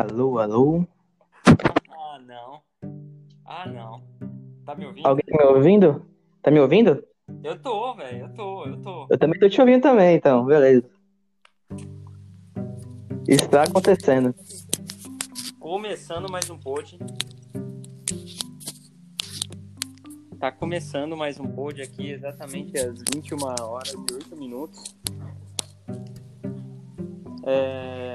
Alô, alô? Ah, não. Ah, não. Tá me ouvindo? Alguém tá me ouvindo? Tá me ouvindo? Eu tô, velho. Eu tô, eu tô. Eu também tô te ouvindo também, então, beleza. Está acontecendo. Começando mais um pod. Tá começando mais um pod aqui, exatamente às 21 horas e 8 minutos. É...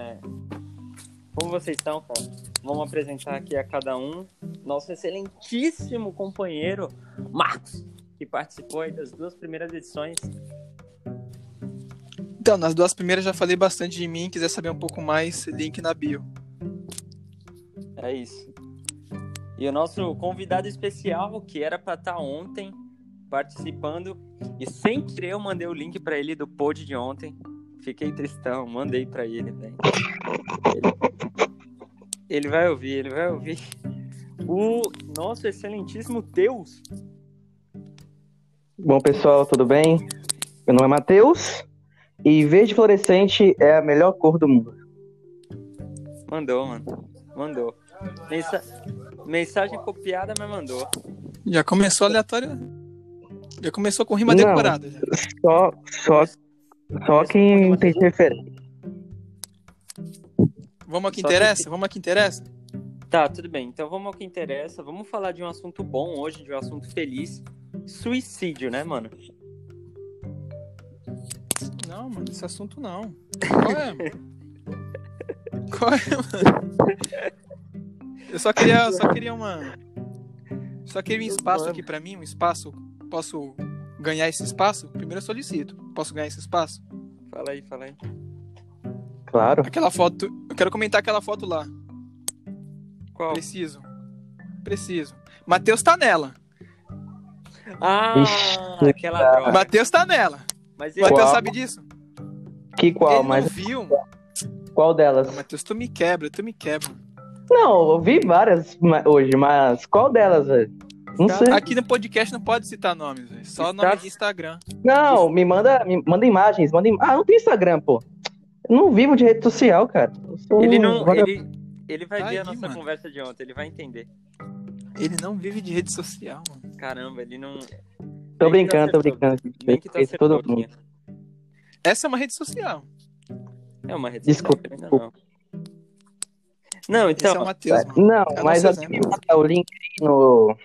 Como vocês estão, cara? Vamos apresentar aqui a cada um nosso excelentíssimo companheiro, Marcos, que participou aí das duas primeiras edições. Então, nas duas primeiras já falei bastante de mim. Quiser saber um pouco mais, link na bio. É isso. E o nosso convidado especial, que era pra estar ontem participando, e sem querer eu mandei o link pra ele do pod de ontem. Fiquei tristão, mandei pra ele, velho. Ele... ele vai ouvir, ele vai ouvir. O nosso excelentíssimo Deus. Bom, pessoal, tudo bem? Meu nome é Matheus e verde fluorescente é a melhor cor do mundo. Mandou, mano. Mandou. Mensa... Mensagem copiada, mas mandou. Já começou aleatório. Já começou com rima Não. decorada. já. Só, só, só quem tem referência. Vamos ao que Só interessa? que- Vamos ao que interessa? Tá, tudo bem. Então vamos ao que interessa. Vamos falar de um assunto bom hoje, de um assunto feliz. Suicídio, né, mano? Não, mano, esse assunto não. Qual é, mano? Qual é, mano? Eu só queria, só queria uma. Só queria um espaço aqui pra mim, um espaço. Posso ganhar esse espaço? Primeiro eu solicito. Posso ganhar esse espaço? Fala aí, fala aí. Claro. Aquela foto. Eu quero comentar aquela foto lá. Qual? Preciso. Preciso. Matheus tá nela. Ah, Ixi, aquela cara. droga. Matheus tá nela. Mas. Matheus Qual? sabe disso? Que qual? Ele Mas não viu. qual delas? Matheus, tu me quebra, tu me quebra. Não, eu vi várias hoje, mas qual delas, velho? Não Tá sei. Aqui no podcast não pode citar nomes, velho. Só Está- nome de Instagram. Não, me manda, me manda imagens, manda im... Ah, não tem Instagram, pô. Eu não vivo de rede social, cara. Eu sou Ele não. Ele, ele vai Tá ver a nossa mano. conversa de ontem, ele vai entender. Ele não vive de rede social, mano. Caramba, ele não. Tô que brincando, tô brincando. Nem que Respeito acertou, todo mundo. Essa é uma rede social. É uma rede Desculpa, social, ainda não. É então. o Matheus, mano. Não, É mas me exemplo. manda o link aí no.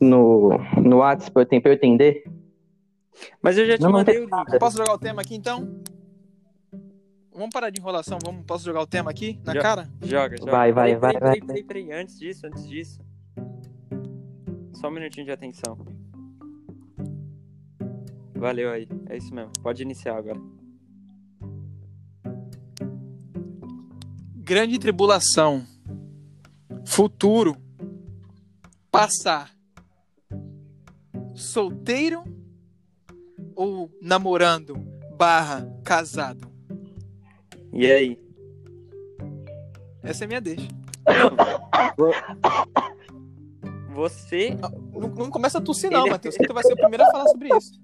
No, no WhatsApp pra eu ten- pra eu entender. Mas eu já te Não, mandei o link. Posso jogar o tema aqui então? Vamos parar de enrolação, vamos, posso jogar o tema aqui na Já. cara? Joga, joga. Vai, vai, Peraí, vai, peraí, vai. Peraí, peraí, peraí, antes disso, antes disso. Só um minutinho de atenção. Valeu aí, é isso mesmo. Pode iniciar agora. Grande tribulação. Futuro. Passar. Solteiro ou namorando barra casado? E aí? Essa é a minha deixa. Você. Não, não começa a tossir não, Ele- Matheus, que tu vai ser o primeiro a falar sobre isso.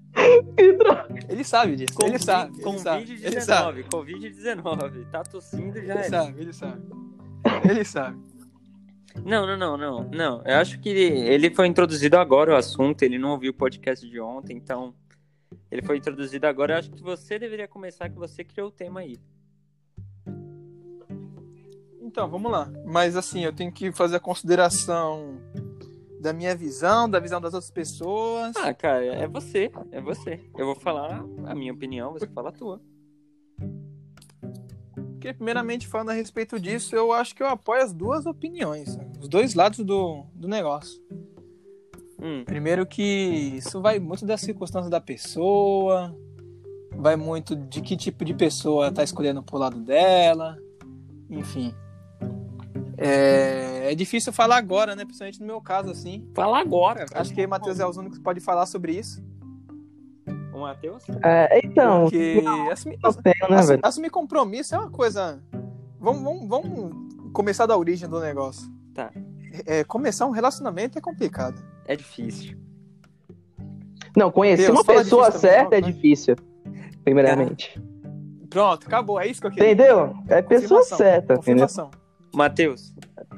Ele sabe disso, ele sabe, ele sabe, ele sabe, Covid-19, Covid-19. Tá tossindo já ele é. sabe, ele sabe. Ele sabe. Não, não, não, não, não. Eu acho que ele foi introduzido agora o assunto, ele não ouviu o podcast de ontem, então. Ele foi introduzido agora. Eu acho que você deveria começar, que você criou o tema aí. Então, vamos lá. Mas assim, eu tenho que fazer a consideração da minha visão, da visão das outras pessoas. Ah, cara, é você, é você. Eu vou falar a minha opinião, você fala a tua. Porque, primeiramente, falando a respeito disso, eu acho que eu apoio as duas opiniões, os dois lados do, do negócio. Hum, Primeiro que isso vai muito da circunstância da pessoa, vai muito de que tipo de pessoa tá escolhendo pro lado dela, enfim. É, é difícil falar agora, né? Principalmente no meu caso, assim. fala agora. Acho que o Matheus é o único que pode falar sobre isso. O Matheus? É, então, Porque assumir, tenho, né, assu- velho? assumir compromisso é uma coisa. Vamos, vamos, vamos começar da origem do negócio. Tá. É, começar um relacionamento é complicado. é difícil. Não, conhecer Deus, uma pessoa certa é não, difícil. Primeiramente. Pronto, acabou. É isso que eu queria. Entendeu? É pessoa certa? Confirmação. Matheus,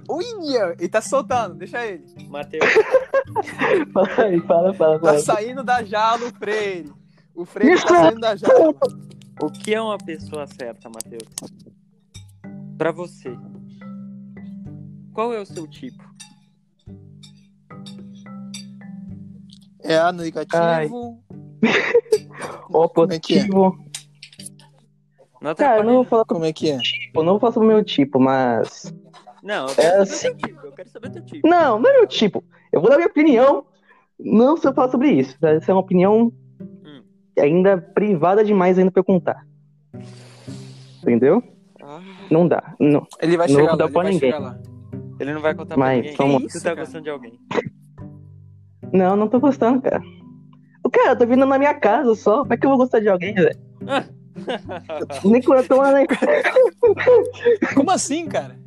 Uia, ele tá soltando, deixa ele. Matheus, Fala aí, fala, fala, Tá fala. saindo da jaula o Freire. O Freire tá saindo da jaula. o que é uma pessoa certa, Matheus? Pra você. Qual é o seu tipo? É A negativo. Como é é? positivo. Não Cara, eu não vou falar Como é que é? tipo, não vou falar sobre o meu tipo, mas. Não, eu É quero assim. saber teu tipo. Eu quero saber teu tipo. Não, não é meu tipo. Eu vou dar minha opinião. Não se eu falar sobre isso. Essa é uma opinião. Ainda privada demais ainda pra eu contar. Entendeu? Ah, Não dá. Não. Ele vai Não chegar vou lá, dar ele pra vai ninguém. chegar lá. ele não vai contar Mas, pra ninguém. vamos- isso, Você tá cara? gostando de alguém. Não, não tô gostando, cara. O cara, eu tô vindo na minha casa só. Como é que eu vou gostar de alguém, velho? Nem quando eu tô lá, né? Como assim, cara?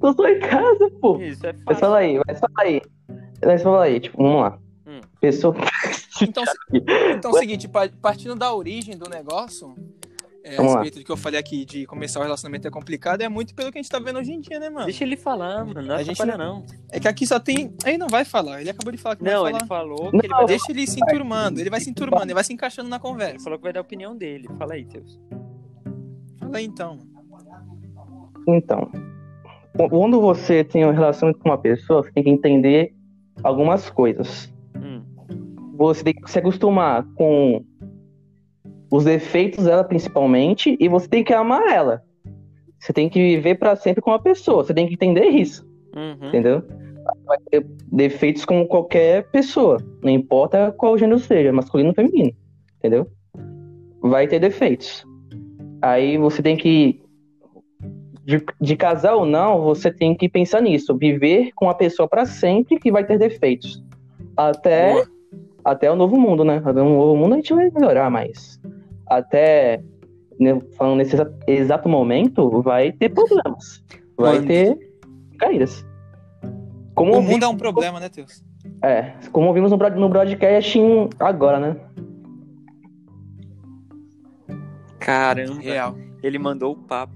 Tô só em casa, pô. Isso é Mas fácil. fala aí, mas fala aí. Mas fala aí, tipo, vamos lá. Hum. Pessoa. Então, então é o seguinte, pa- partindo da origem do negócio, é, a respeito do que eu falei aqui de começar o relacionamento é complicado, é muito pelo que a gente tá vendo hoje em dia, né, mano? Deixa ele falar, mano. Não A gente atrapalha, não. É que aqui só tem. Ele não vai falar, ele acabou de falar que Não, vai ele falar. falou que Não, ele vai. Deixa ele se enturmando, ele vai se enturmando, ele vai se encaixando na Ele conversa. falou que vai dar a opinião dele. Fala aí, Teus. Fala aí então. Então, quando você tem uma relação com uma pessoa, você tem que entender algumas coisas. Você tem que se acostumar com os defeitos dela, principalmente, e você tem que amar ela. Você tem que viver pra sempre com a pessoa. Você tem que entender isso, Uhum. entendeu? Vai ter defeitos como qualquer pessoa. Não importa qual gênero seja, masculino ou feminino. Entendeu? Vai ter defeitos. Aí você tem que. De, de casar ou não, você tem que pensar nisso. Viver com a pessoa pra sempre que vai ter defeitos. Até, Boa. Até o novo mundo, né? Até o novo mundo a gente vai melhorar, mas. Até. né, Falando nesse exa- exato momento, vai ter problemas. Vai Mano. ter caídas. Como, O mundo é um problema, né, Teus? é, como vimos no, no broadcast agora, né? Caramba. Real. Ele mandou o papo.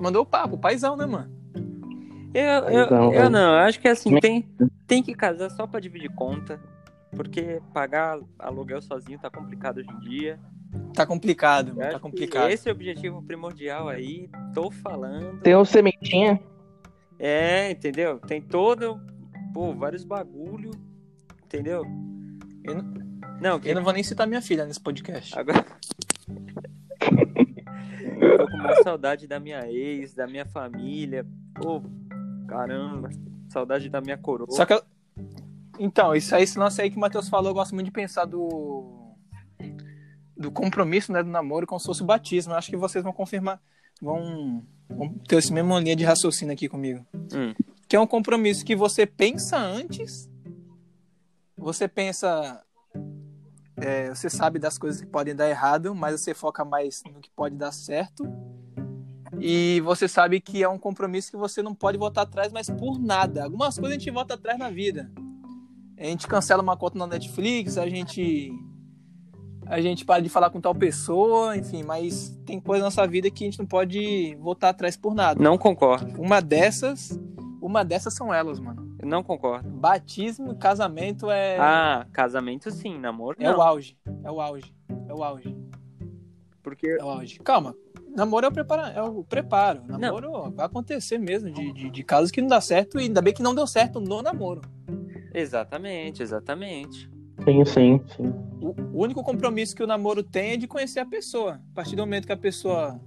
Mandou o papo, paizão, né, mano? Eu, eu, Não, eu velho. não, eu acho que assim, tem, tem que casar só pra dividir conta. Porque pagar aluguel sozinho tá complicado hoje em dia. Tá complicado, tá complicado. Esse é o objetivo primordial aí. Tô falando. Tem o sementinha. É, entendeu? Tem todo. Pô, vários bagulho. Entendeu? Eu não- Não, que Eu não vou nem citar minha filha nesse podcast. Agora. Eu tô com uma saudade da minha ex, da minha família. Pô, caramba. Saudade da minha coroa. Só que eu... Então, isso aí, esse lance aí que o Matheus falou, eu gosto muito de pensar do. Do compromisso, né, do namoro, como se fosse o batismo. Eu acho que vocês vão confirmar, vão, vão ter esse mesmo linha de raciocínio aqui comigo. Hum. Que é um compromisso que você pensa antes, você pensa. é, você sabe das coisas que podem dar errado, mas você foca mais no que pode dar certo. E você sabe que é um compromisso que você não pode voltar atrás, mas por nada. Algumas coisas a gente volta atrás na vida. A gente cancela uma conta na Netflix, a gente a gente para de falar com tal pessoa, enfim, mas tem coisa na nossa vida que a gente não pode voltar atrás por nada. Não concordo. Uma dessas, uma dessas são elas, mano. Eu não concordo. Batismo, casamento é Ah, casamento sim, namoro é não. o auge, é o auge, é o auge, Porque é o auge. Calma. Namoro é o preparo, é o preparo. Namoro vai acontecer mesmo de, de, de casos que não dá certo e ainda bem que não deu certo no namoro. Exatamente, exatamente. Sim, sim, sim. O único compromisso que o namoro tem é de conhecer a pessoa. A partir do momento que a pessoa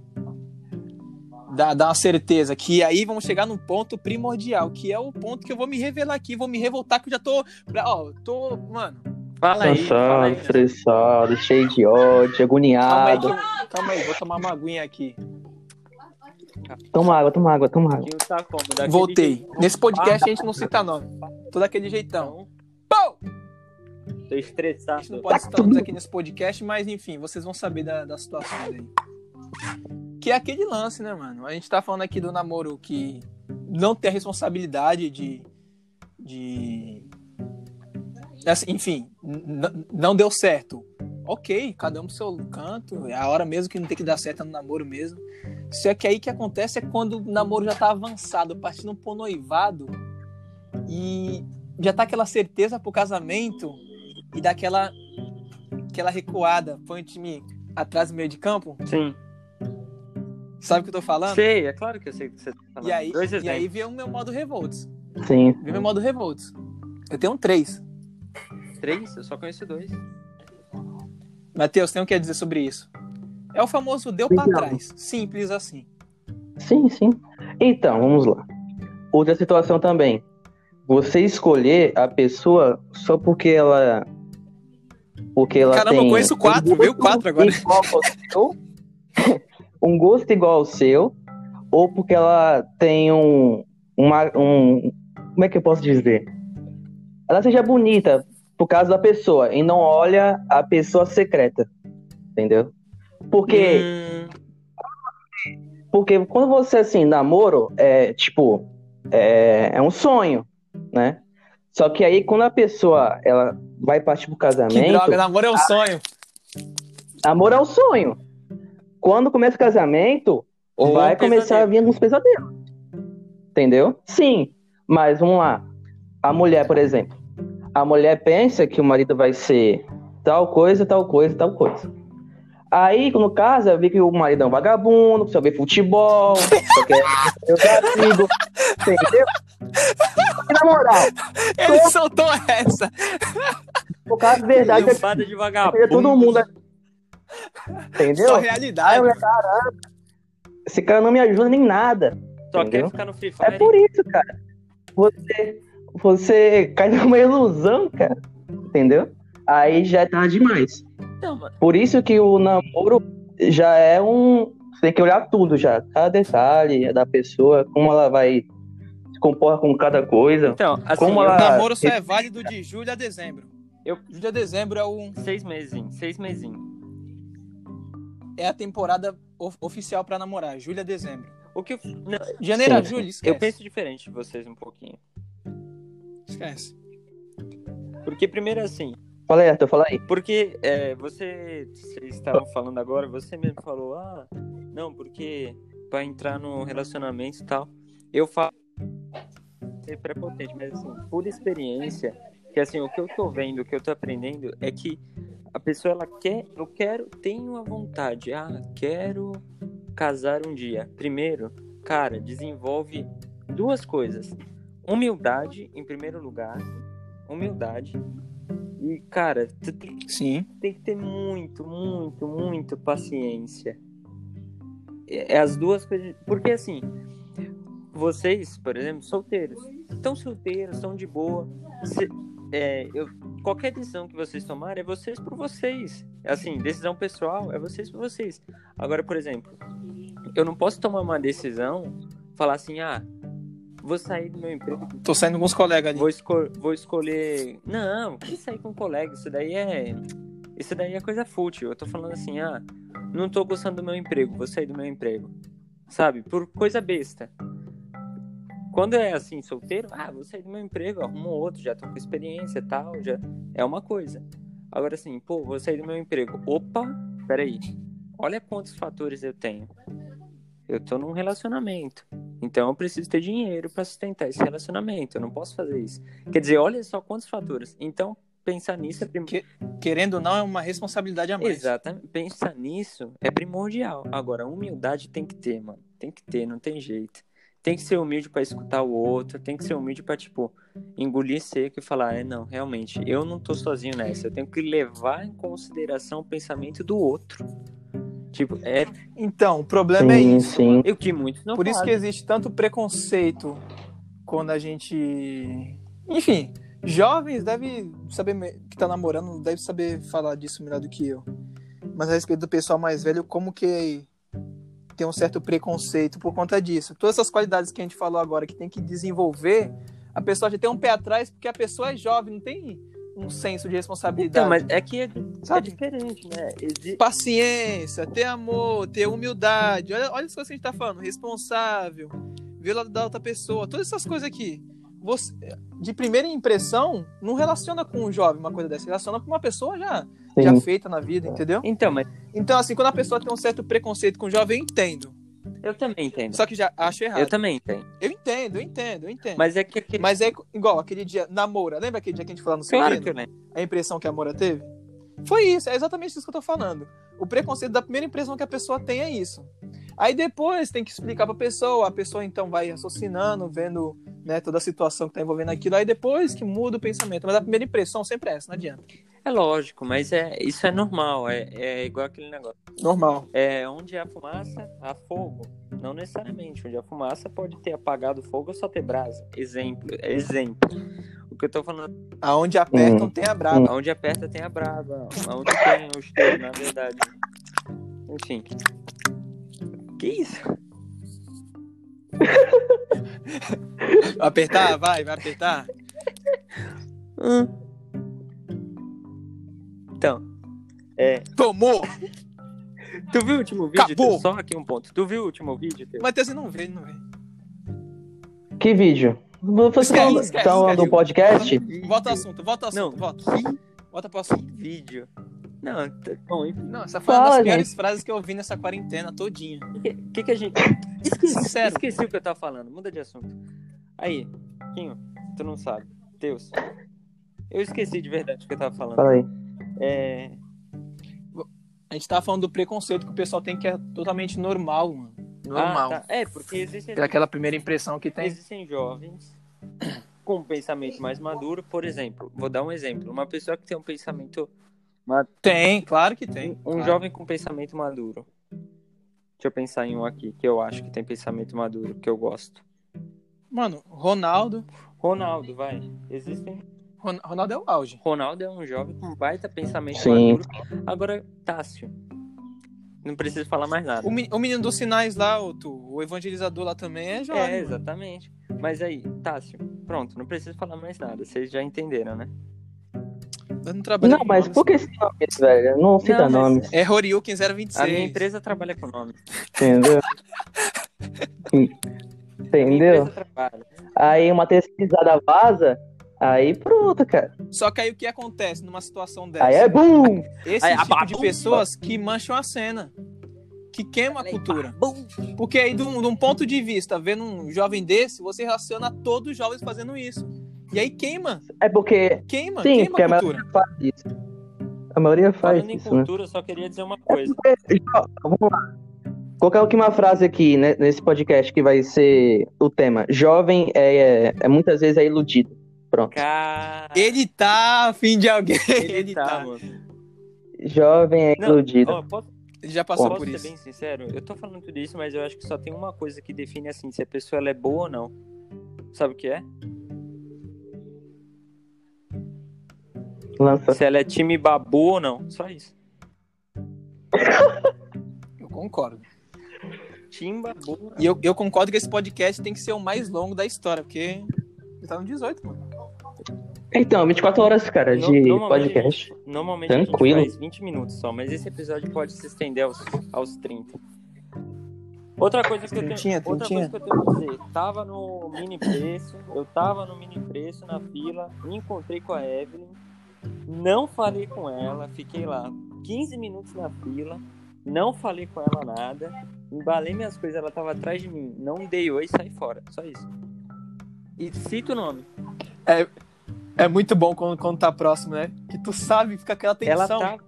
dá, dá uma certeza que aí vamos chegar num ponto primordial, que é o ponto que eu vou me revelar aqui, vou me revoltar, que eu já tô. Ó, tô. Mano, Fala aí, fala aí. Cansado, estressado, cheio de ódio, calma aí, agoniado. calma aí, vou tomar uma aguinha aqui. Toma água, toma água, toma água. Tá? Daquele Voltei. Nesse podcast a gente não cita nome. Tô daquele jeitão. Então, Pau! tô A estressado. gente não pode nomes aqui nesse podcast, mas enfim, vocês vão saber da, da situação aí. Que é aquele lance, né, mano? A gente tá falando aqui do namoro que não tem a responsabilidade de, de assim, enfim, não deu certo. Ok, cada um pro seu canto, é a hora mesmo que não tem que dar certo é no namoro mesmo. Só que aí que acontece é quando o namoro já tá avançado, partindo pro noivado e já tá aquela certeza pro casamento e daquela aquela recuada, põe o time atrás do meio de campo. Sim. Sabe o que eu tô falando? Sei, é claro que eu sei o que você tá falando. E aí, Dois e aí vem o meu modo revolts. Sim. Vem o meu modo revolts. Eu tenho um três. Três? Eu só conheço dois. Matheus, tem o que a dizer sobre isso? É o famoso deu pra Então. trás. Simples assim. Sim, sim. Então, vamos lá. Outra situação também. Você escolher a pessoa só porque ela. Porque ela Caramba, tem. eu conheço quatro, um quatro agora. igual ao seu, um gosto igual ao seu, ou porque ela tem um. Uma, um como é que eu posso dizer? Ela seja bonita por causa da pessoa e não olha a pessoa secreta. Entendeu? Porque. Hum, Porque quando você, assim, namoro, é tipo, é, é um sonho, né? Só que aí, quando a pessoa, ela vai partir pro Que casamento, droga, namoro é um sonho. amor é um sonho. Quando começa o casamento, Ou vai um começar a vir alguns pesadelos. Entendeu? Sim, mas vamos lá. A mulher, por exemplo. A mulher pensa que o marido vai ser tal coisa, tal coisa, tal coisa. Aí, no caso, vê que o marido é um vagabundo, só vê futebol, só quer amigos, entendeu? Na moral, Ele soltou essa. por causa da verdade, é de que vagabundo. todo mundo. Entendeu? Só realidade. caramba, esse cara não me ajuda nem nada. Só entendeu? quer ficar no Free Fire. É por isso, cara. Você, você cai numa ilusão, cara. Entendeu? Aí já tá demais. Não, mano. Por isso que o namoro já é um. Você tem que olhar tudo já. Cada detalhe da pessoa, como ela vai se comporta com cada coisa. Então, assim, Como eu- O ela- namoro só é válido de julho a dezembro. Eu- Julho a dezembro é, o, seis mesinhos, seis mesinhos. é a temporada of- oficial pra namorar. Julho a dezembro. O que eu... Não, Janeiro a Sim, julho, eu esquece. penso diferente de vocês um pouquinho. Esquece. Porque primeiro assim, Fala aí, Arthur, fala aí. Porque é, você, vocês estavam falando agora, você mesmo falou, ah, não, porque pra entrar no relacionamento e tal, eu falo ser prepotente, mas assim, por experiência, que assim, o que eu tô vendo, o que eu tô aprendendo é que a pessoa ela quer, eu quero, tenho a vontade, ah, quero casar um dia. Primeiro, cara, desenvolve duas coisas. Humildade em primeiro lugar, humildade. E cara, tu tem Sim. tem que ter muito, muito, muito paciência. É, é as duas coisas. Porque assim, vocês, por exemplo, solteiros, estão solteiros, estão de boa. Se- é, eu- qualquer decisão que vocês tomarem é vocês por vocês. Assim, decisão pessoal é vocês por vocês. Agora, por exemplo, eu não posso tomar uma decisão, falar assim, ah, vou sair do meu emprego Tô saindo com os colegas ali. Vou, esco- vou escolher. Não, que sair com um colega? Isso daí é. Isso daí é coisa fútil. Eu tô falando assim, ah, não tô gostando do meu emprego, vou sair do meu emprego. Sabe? Por coisa besta. Quando é assim, solteiro, ah, vou sair do meu emprego, arrumo outro, já tô com experiência e tal, já. É uma coisa. Agora assim, pô, vou sair do meu emprego. Opa, peraí. Olha quantos fatores eu tenho. Eu tô num relacionamento. Então eu preciso ter dinheiro para sustentar esse relacionamento. Eu não posso fazer isso. Quer dizer, olha só quantos fatores. Então, pensar nisso é primordial. Querendo ou não, é uma responsabilidade a mais. Exatamente. Pensar nisso é primordial. Agora, humildade tem que ter, mano. Tem que ter, não tem jeito. Tem que ser humilde para escutar o outro, tem que ser humilde para tipo engolir seco e falar, é não, realmente, eu não tô sozinho nessa. Eu tenho que levar em consideração o pensamento do outro. Tipo, é Então, o problema é Sim, isso. sim. o que muitos não Por isso que fazem. existe tanto preconceito quando a gente. Enfim, jovens devem saber que tá namorando, deve saber falar disso melhor do que eu. Mas a respeito do pessoal mais velho, como que tem um certo preconceito por conta disso? Todas essas qualidades que a gente falou agora que tem que desenvolver, a pessoa já tem um pé atrás porque a pessoa é jovem, não tem um senso de responsabilidade. Então, mas é que é, é diferente, né? Exi- paciência, ter amor, ter humildade. Olha, olha as coisas que a gente tá falando. Responsável, ver o lado da outra pessoa. Todas essas coisas aqui. você, de primeira impressão, não relaciona com um jovem uma coisa dessa, relaciona com uma pessoa já, já Sim. feita na vida, entendeu? Então, mas Então, assim, quando a pessoa tem um certo preconceito com o jovem, eu entendo. eu também entendo. Só que já acho errado. Eu também entendo. Eu entendo, eu entendo, eu entendo. Mas é que aquele... Mas é igual aquele dia, namora. Lembra aquele dia que a gente falou no Claro que eu lembro. A impressão que a Moura teve? Foi isso, é exatamente isso que eu tô falando. O preconceito da primeira impressão que a pessoa tem é isso. Aí depois tem que explicar pra pessoa, a pessoa então vai raciocinando, vendo né, toda a situação que tá envolvendo aquilo, aí depois que muda o pensamento. Mas a primeira impressão sempre é essa, não adianta. É lógico, mas é, isso é normal. É, é igual aquele negócio. Normal. É, onde há fumaça, há fogo. Não necessariamente. Onde há fumaça pode ter apagado o fogo ou só ter brasa. Exemplo. Exemplo. O que eu tô falando, Aonde apertam tem a brava. onde aperta tem a brava. Onde tem o estouro, na verdade. Enfim. Que isso? Apertar, vai, vai apertar. Hum. Então. É, Tomou! tu viu o último vídeo? Acabou. Teu? Só aqui um ponto. Tu viu o último vídeo? Teu? Matheus, você não vê, ele não vê. Que vídeo? Você tá falando esquece. do podcast? Volta ao assunto, volta ao assunto, Não. volta. Volta pro assunto. Vídeo. Não, tá bom, enfim. Não, essa foi uma das piores frases que eu ouvi nessa quarentena todinha. O que, que, que a gente. Esqueci, Sincero. esqueci o que eu tava falando. Muda de assunto. Aí, Quinho, tu não sabe. Deus. Eu esqueci de verdade o que eu tava falando. Fala aí. É. A gente tava falando do preconceito que o pessoal tem que é totalmente normal, mano. Normal. Ah, tá. É, porque existem, aquela primeira impressão que tem. existem jovens com um pensamento mais maduro. Por exemplo, vou dar um exemplo. Uma pessoa que tem um pensamento. Ma- Tem, claro que tem. Um claro. jovem com pensamento maduro. Deixa eu pensar em um aqui que eu acho que tem pensamento maduro, que eu gosto. Mano, Ronaldo. Ronaldo, vai. Existem Ron- Ronaldo é o auge. Ronaldo é um jovem com baita pensamento Sim. maduro. Agora, Tássio. Não preciso falar mais nada. O, meni- o menino dos sinais lá, o, tu- o evangelizador lá também é jovem. É, mano. exatamente. Mas aí, Tássio, pronto, não preciso falar mais nada. Vocês já entenderam, né? Eu não trabalho Não, com mas nomes. por que esse nome, velho? Não cita Não, nomes, É Roriuken 026. A minha empresa trabalha com nome. entendeu? Entendeu? Aí uma terceirizada vaza, aí pronto, cara. Só que aí o que acontece numa situação dessa? Aí é bum! Esse Aí, tipo de pessoas que mancham a cena. Que queima a cultura. Porque aí, de um, de um ponto de vista, vendo um jovem desse, você relaciona todos os jovens fazendo isso. E aí queima, É porque, queima, sim, queima porque a a maioria faz isso. A maioria faz Falando em isso, né? cultura, eu só queria dizer uma coisa. Ó, Vamos lá. Colocar aqui uma frase aqui, né, nesse podcast que vai ser o tema. Jovem é, é, é muitas vezes é iludido. Pronto. Cara, Ele tá afim de alguém. ele, Ele, tá, tá. mano. Jovem é Não, iludido. ó, posso, já passou posso por ser isso. bem sincero? Eu tô falando tudo isso, mas eu acho que só tem uma coisa que define assim, se a pessoa ela é boa ou não. Sabe o que é? Lança. Se ela é time babu ou não. Só isso. Eu concordo. Time babu. E eu, eu concordo que esse podcast tem que ser o mais longo da história, porque ele tá no 18, mano. Então, 24 horas, cara, No- de normalmente podcast. a Normalmente a Tranquilo. gente faz 20 minutos só, mas esse episódio pode se estender aos, aos 30. Outra coisa que eu tenho, outra trintinha. coisa que eu tenho pra dizer, tava no mini preço, eu tava no mini preço na fila, me encontrei com a Evelyn, não falei com ela, fiquei lá 15 minutos na fila, não falei com ela nada, embalei minhas coisas, ela tava atrás de mim, não dei oi e saí fora, só isso. E cita o nome. É muito bom quando, quando tá próximo, né? Que tu sabe, fica aquela Ela tensão. tá.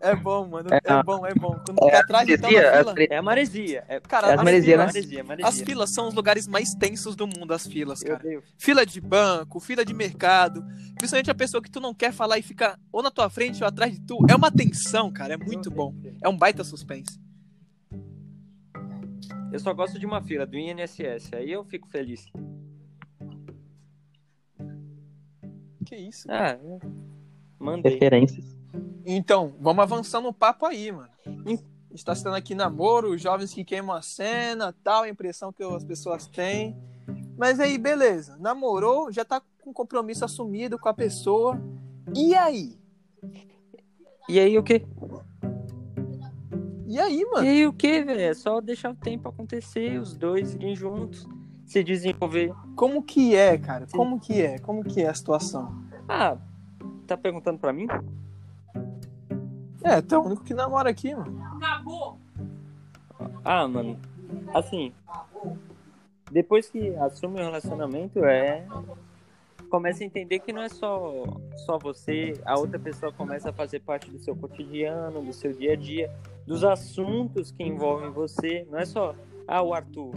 É bom, mano. É, É, bom, é bom. Quando É tá atrás de então, é fila. É a maresia. É, Cara, é as as, maresia, né? filas, maresia, maresia. as filas são os lugares mais tensos do mundo, as filas, cara. Fila de banco, fila de mercado. Principalmente a pessoa que tu não quer falar e fica ou na tua frente ou atrás de tu. É uma tensão, cara. É muito bom. É um baita suspense. Eu só gosto de uma fila, do INSS. Aí eu fico feliz. Que isso? Ah, eu mandei. Referências. Então, vamos avançar no papo aí, mano. A gente tá citando aqui namoro, os jovens que queimam a cena, tal, a impressão que as pessoas têm. Mas aí, beleza. Namorou, já tá com compromisso assumido com a pessoa. E aí? E aí o quê? E aí, E mano? aí o quê, velho? É só deixar o tempo acontecer, os dois irem juntos. se desenvolver. Como que é, cara? Como que é? Como que é a situação? Ah, tá perguntando pra mim? É, tu é o único que namora aqui, mano. Ah, mano, assim, depois que assume o relacionamento, é. Começa a entender que não é só, só você, a outra pessoa começa a fazer parte do seu cotidiano, do seu dia a dia, dos assuntos que envolvem você. Não é só, ah, o Arthur.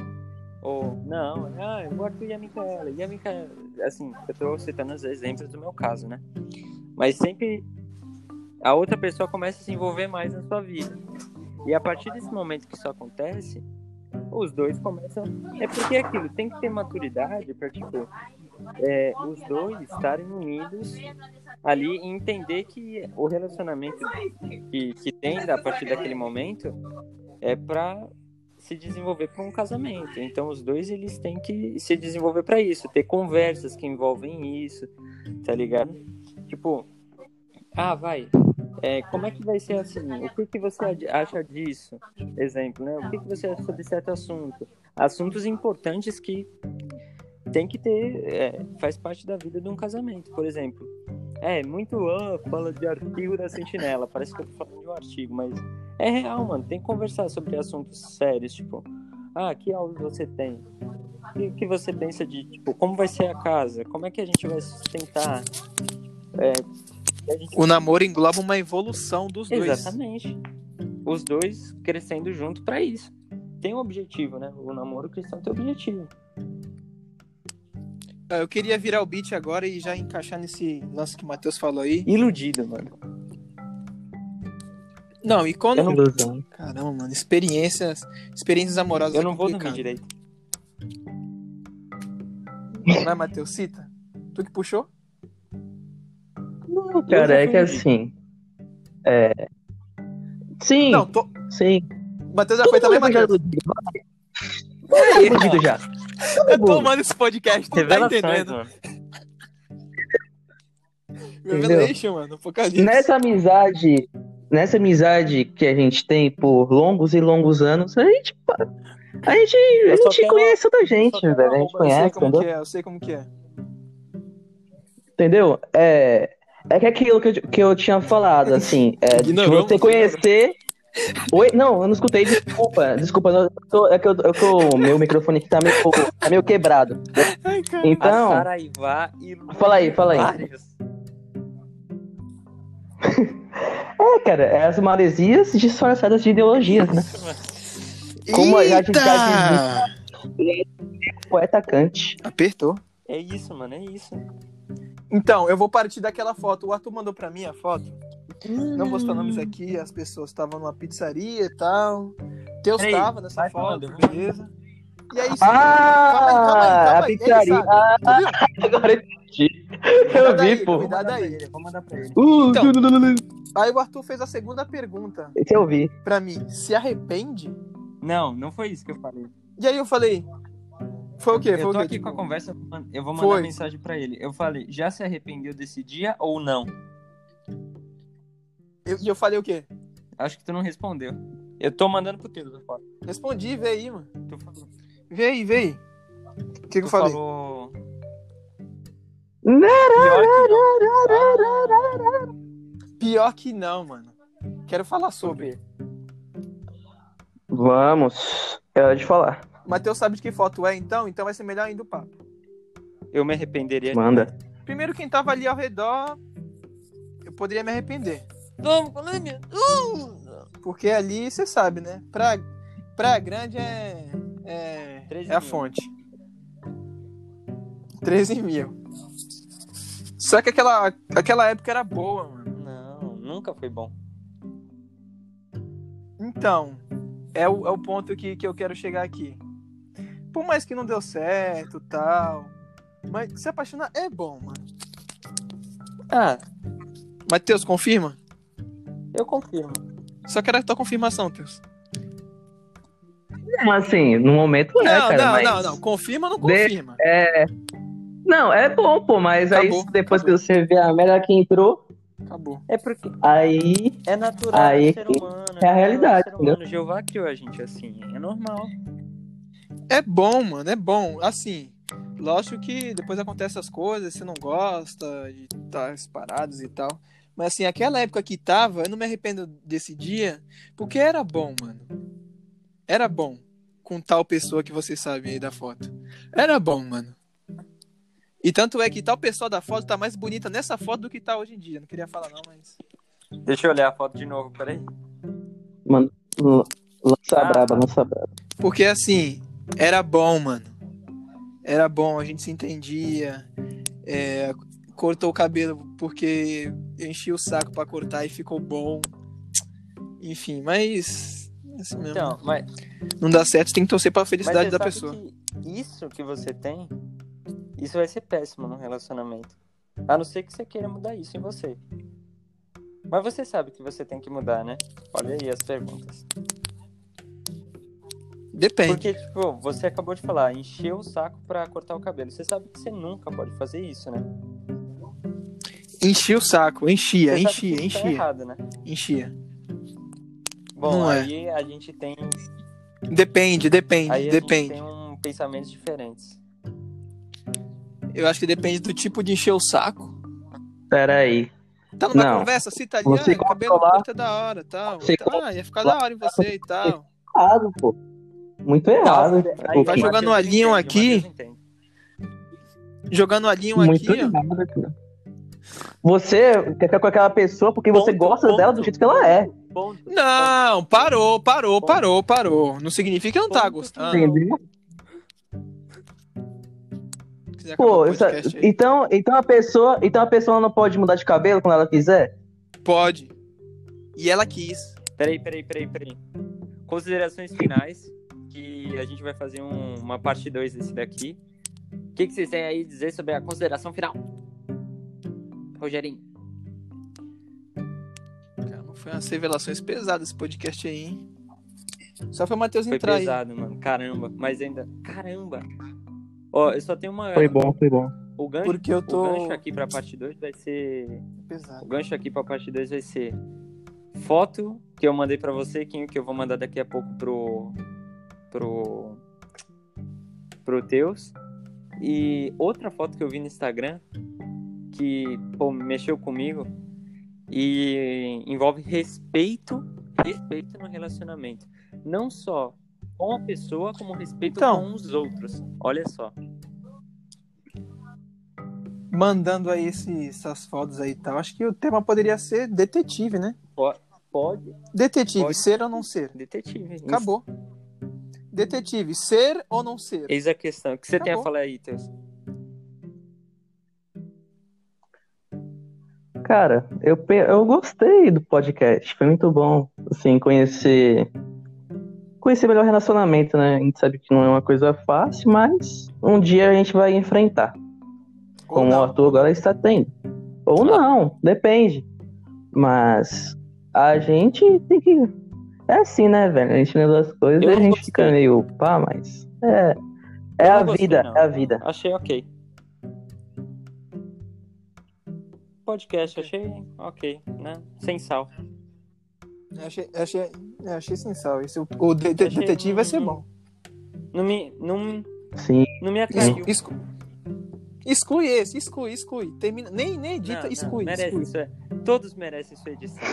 Ou, não, ah, o Arthur e a Micaela. E a Micaela. Assim, eu tô citando os exemplos do meu caso, né? Mas sempre a outra pessoa começa a se envolver mais na sua vida. E a partir desse momento que isso acontece, os dois começam. É porque é aquilo, tem que ter maturidade para, tipo, é, os dois estarem unidos ali e entender que o relacionamento que, que tem a partir daquele momento é para se desenvolver para um casamento. Então os dois eles têm que se desenvolver para isso, ter conversas que envolvem isso, tá ligado? Tipo, ah, vai. É, como é que vai ser assim? O que, que você acha disso? Exemplo, né? O que, que você acha sobre certo assunto? Assuntos importantes que tem que ter, é, faz parte da vida de um casamento. Por exemplo, é muito ah, fala de artigo da Sentinela, parece que eu tô falando de um artigo, mas é real, mano. Tem que conversar sobre assuntos sérios, tipo, ah, que aulas você tem? O que, que você pensa de, tipo, como vai ser a casa? Como é que a gente vai sustentar? É, gente O namoro engloba uma evolução dos dois. Exatamente. Os dois crescendo junto pra isso. Tem um objetivo, né? O namoro cristão tem objetivo. Ah, Eu queria virar o beat agora e já encaixar nesse lance que o Matheus falou aí. Iludido, mano. Não, e quando. Eu não- Ilusão. Caramba, mano, experiências, experiências amorosas. Eu é não vou dormir complicado. direito. Vai, Matheus, cita. Tu que puxou? Não, cara, é que assim. É. Sim, Não, tô... sim. Matheus já foi também, já Matheus. iludido já. Eu tô amando esse podcast, tu tá entendendo? mano. Revelation, mano. Nessa amizade, nessa amizade que a gente tem por longos e longos anos, a gente, a gente, a gente quero- conhece toda a eu só gente, velho. A gente eu Eu sei conhece, como entendeu? que é, eu sei como que é. Entendeu? É, é que aquilo que eu, que eu tinha falado, assim, é, de Ignoramos, você conhecer. Oi? Não, eu não escutei, desculpa. Desculpa, eu tô- é que, eu, é o meu microfone aqui tá meio, tá meio quebrado. Ai, Então, e Fala aí, fala aí. vários. é, cara, é as maresias disfarçadas de ideologias, né? Como a gente já Eita! Poeta Kant. Apertou. É isso, mano, é isso. Então, eu vou partir daquela foto. O Arthur mandou pra mim a foto. Não vou citar nomes aqui, as pessoas estavam numa pizzaria e tal. Teus Peraí, tava nessa foto, falando, beleza. E aí, Ah, a Ele pizzaria. sabe, Ah, tu viu? agora eu entendi. Eu vi, aí, pô. Cuidado aí. Vou mandar pra ele. Uh, Então. Aí o Arthur fez a segunda pergunta Esse eu vi. pra mim. Se arrepende? Não, não foi isso que eu falei. E aí eu falei. Foi o quê? Foi Eu o tô quê? aqui com a conversa, eu vou mandar Foi. mensagem pra ele. Eu falei, já se arrependeu desse dia ou não? eu- E eu falei o quê? Acho que tu não respondeu. Eu tô mandando pro falou. Respondi, vê aí, mano. Tu falou. Vê aí, vê aí. O que, que eu falei? falou... Pior que não. Pior que não, mano. Quero falar sobre. Vamos. É hora de falar. Matheus sabe de que foto é, então? Então vai ser melhor ainda o papo. Eu me arrependeria. Manda. Primeiro, quem tava ali ao redor, eu poderia me arrepender. Vamos, Colônia. Porque ali, você sabe, né? Pra, pra grande é, é, 13 é a mil. fonte. 13 mil. Só que aquela, aquela época era boa, mano. Não, nunca foi bom. Então, é o, é o ponto que, que eu quero chegar aqui. Por mais que não deu certo tal. Mas se apaixonar é bom, mano. Ah, Matheus, confirma? eu confirmo. Só quero a tua confirmação, Teus. Não, assim, no momento é, não, cara. não, mas... não, não. Confirma ou não De- confirma? É. Não, é bom, pô, mas Acabou, aí depois acabou. que você vê a merda que entrou, Acabou. É porque aí. é natural Aí do ser humano. é a realidade, natural do ser humano. Jeová criou a gente assim. É normal. É bom, mano, é bom. Assim, lógico que depois acontece as coisas, você não gosta de estar parados e tal. Mas assim, aquela época que tava, eu não me arrependo desse dia, porque era bom, mano. Era bom. Com tal pessoa que você sabe aí da foto. Era bom, mano. E tanto é que tal pessoa da foto tá mais bonita nessa foto do que tá hoje em dia. Não queria falar não, mas. Deixa eu olhar a foto de novo, peraí. Mano, lança Ah. braba, lança braba. Porque assim, era bom, mano. Era bom, a gente se entendia. É, cortou o cabelo porque enchi o saco pra cortar e ficou bom. Enfim, mas. Assim mesmo. Então, mas, não dá certo, tem que torcer pra felicidade da pessoa. que isso que você tem, isso vai ser péssimo no relacionamento. A não ser que você queira mudar isso em você. Mas você sabe que você tem que mudar, né? Olha aí as perguntas. Depende. Porque, tipo, você acabou de falar, encheu o saco pra cortar o cabelo. Você sabe que você nunca pode fazer isso, né? Enchia o saco, enchia, Você sabe enchia, que isso tá enchia, errado, né? enchia. Bom, Não é. aí a gente tem, Depende, depende, aí a depende. gente tem um pensamentos diferentes. Eu acho que depende do tipo de encher o saco. Pera aí. Tá numa Não. conversa, cita ali, Você ah, cabelo curto é da hora, tal. Você Ah, ia ficar da hora em você e tal. Errado, pô. Muito errado. Vai o jogando um alinho o aqui. Jogando alinho Muito aqui, errado, cara. Você quer ficar com aquela pessoa porque você Ponto, gosta ponto. dela do jeito que ela é. Ponto. Não, parou, parou, parou, parou. Não significa que não tá gostando. Entendeu? Pô, o essa- então, então a pessoa, então a pessoa não pode mudar de cabelo quando ela quiser? Pode. E ela quis. Peraí, peraí, peraí, peraí. Considerações finais, que a gente vai fazer um- uma parte 2 desse daqui. O que, que vocês têm aí a dizer sobre a consideração final? Rogerinho. Caramba, foi umas revelações pesadas esse podcast aí, hein? Só foi o Matheus Foi entrar aí. pesado, mano. Caramba. Mas ainda. Caramba! Ó, eu só tenho uma. Foi bom, foi bom. O gancho, Porque eu tô- o gancho aqui pra parte 2 vai ser. Pesado. O gancho aqui pra parte 2 vai ser foto que eu mandei pra você, que, que eu vou mandar daqui a pouco pro. Pro. pro Teus. E outra foto que eu vi no Instagram que pô, mexeu comigo e envolve respeito, respeito no relacionamento. Não só com a pessoa, como respeito Então. com os outros. Olha só. Mandando aí esse- essas fotos aí e tal. Acho que o tema poderia ser detetive, né? Pode, Detetive, Pode. ser ou não ser? detetive. Acabou. Detetive, ser ou não ser? Eis a questão. O que você tem a falar aí, Teus? Cara, eu, eu gostei do podcast. Foi muito bom, assim, conhecer. Conhecer melhor o relacionamento, né? A gente sabe que não é uma coisa fácil, mas um dia a gente vai enfrentar. Ou Como o não? Arthur agora está tendo. Ou não, depende. Mas a gente tem que. É assim, né, velho? A gente lê as coisas Eu e a não gente gostei. fica meio pá, mas. É. É Eu não a gostei, vida, não. é a vida. Achei ok. Podcast, achei ok, né? Sem sal. Achei, achei, achei sensacional. Esse, o o de- de- Achei- detetive vai ser não- bom. Não me, não, Sim. não me atraiu. exclu- Exclui esse, exclui, exclui. Termina, nem, nem edita, Não, não, exclui. merece exclui. isso, é. Todos merecem sua edição.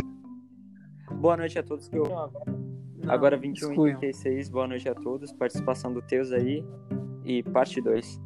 Boa noite a todos que eu... Não, Agora 21 exclui. e 36, boa noite a todos. Participação do Teus aí. E parte 2.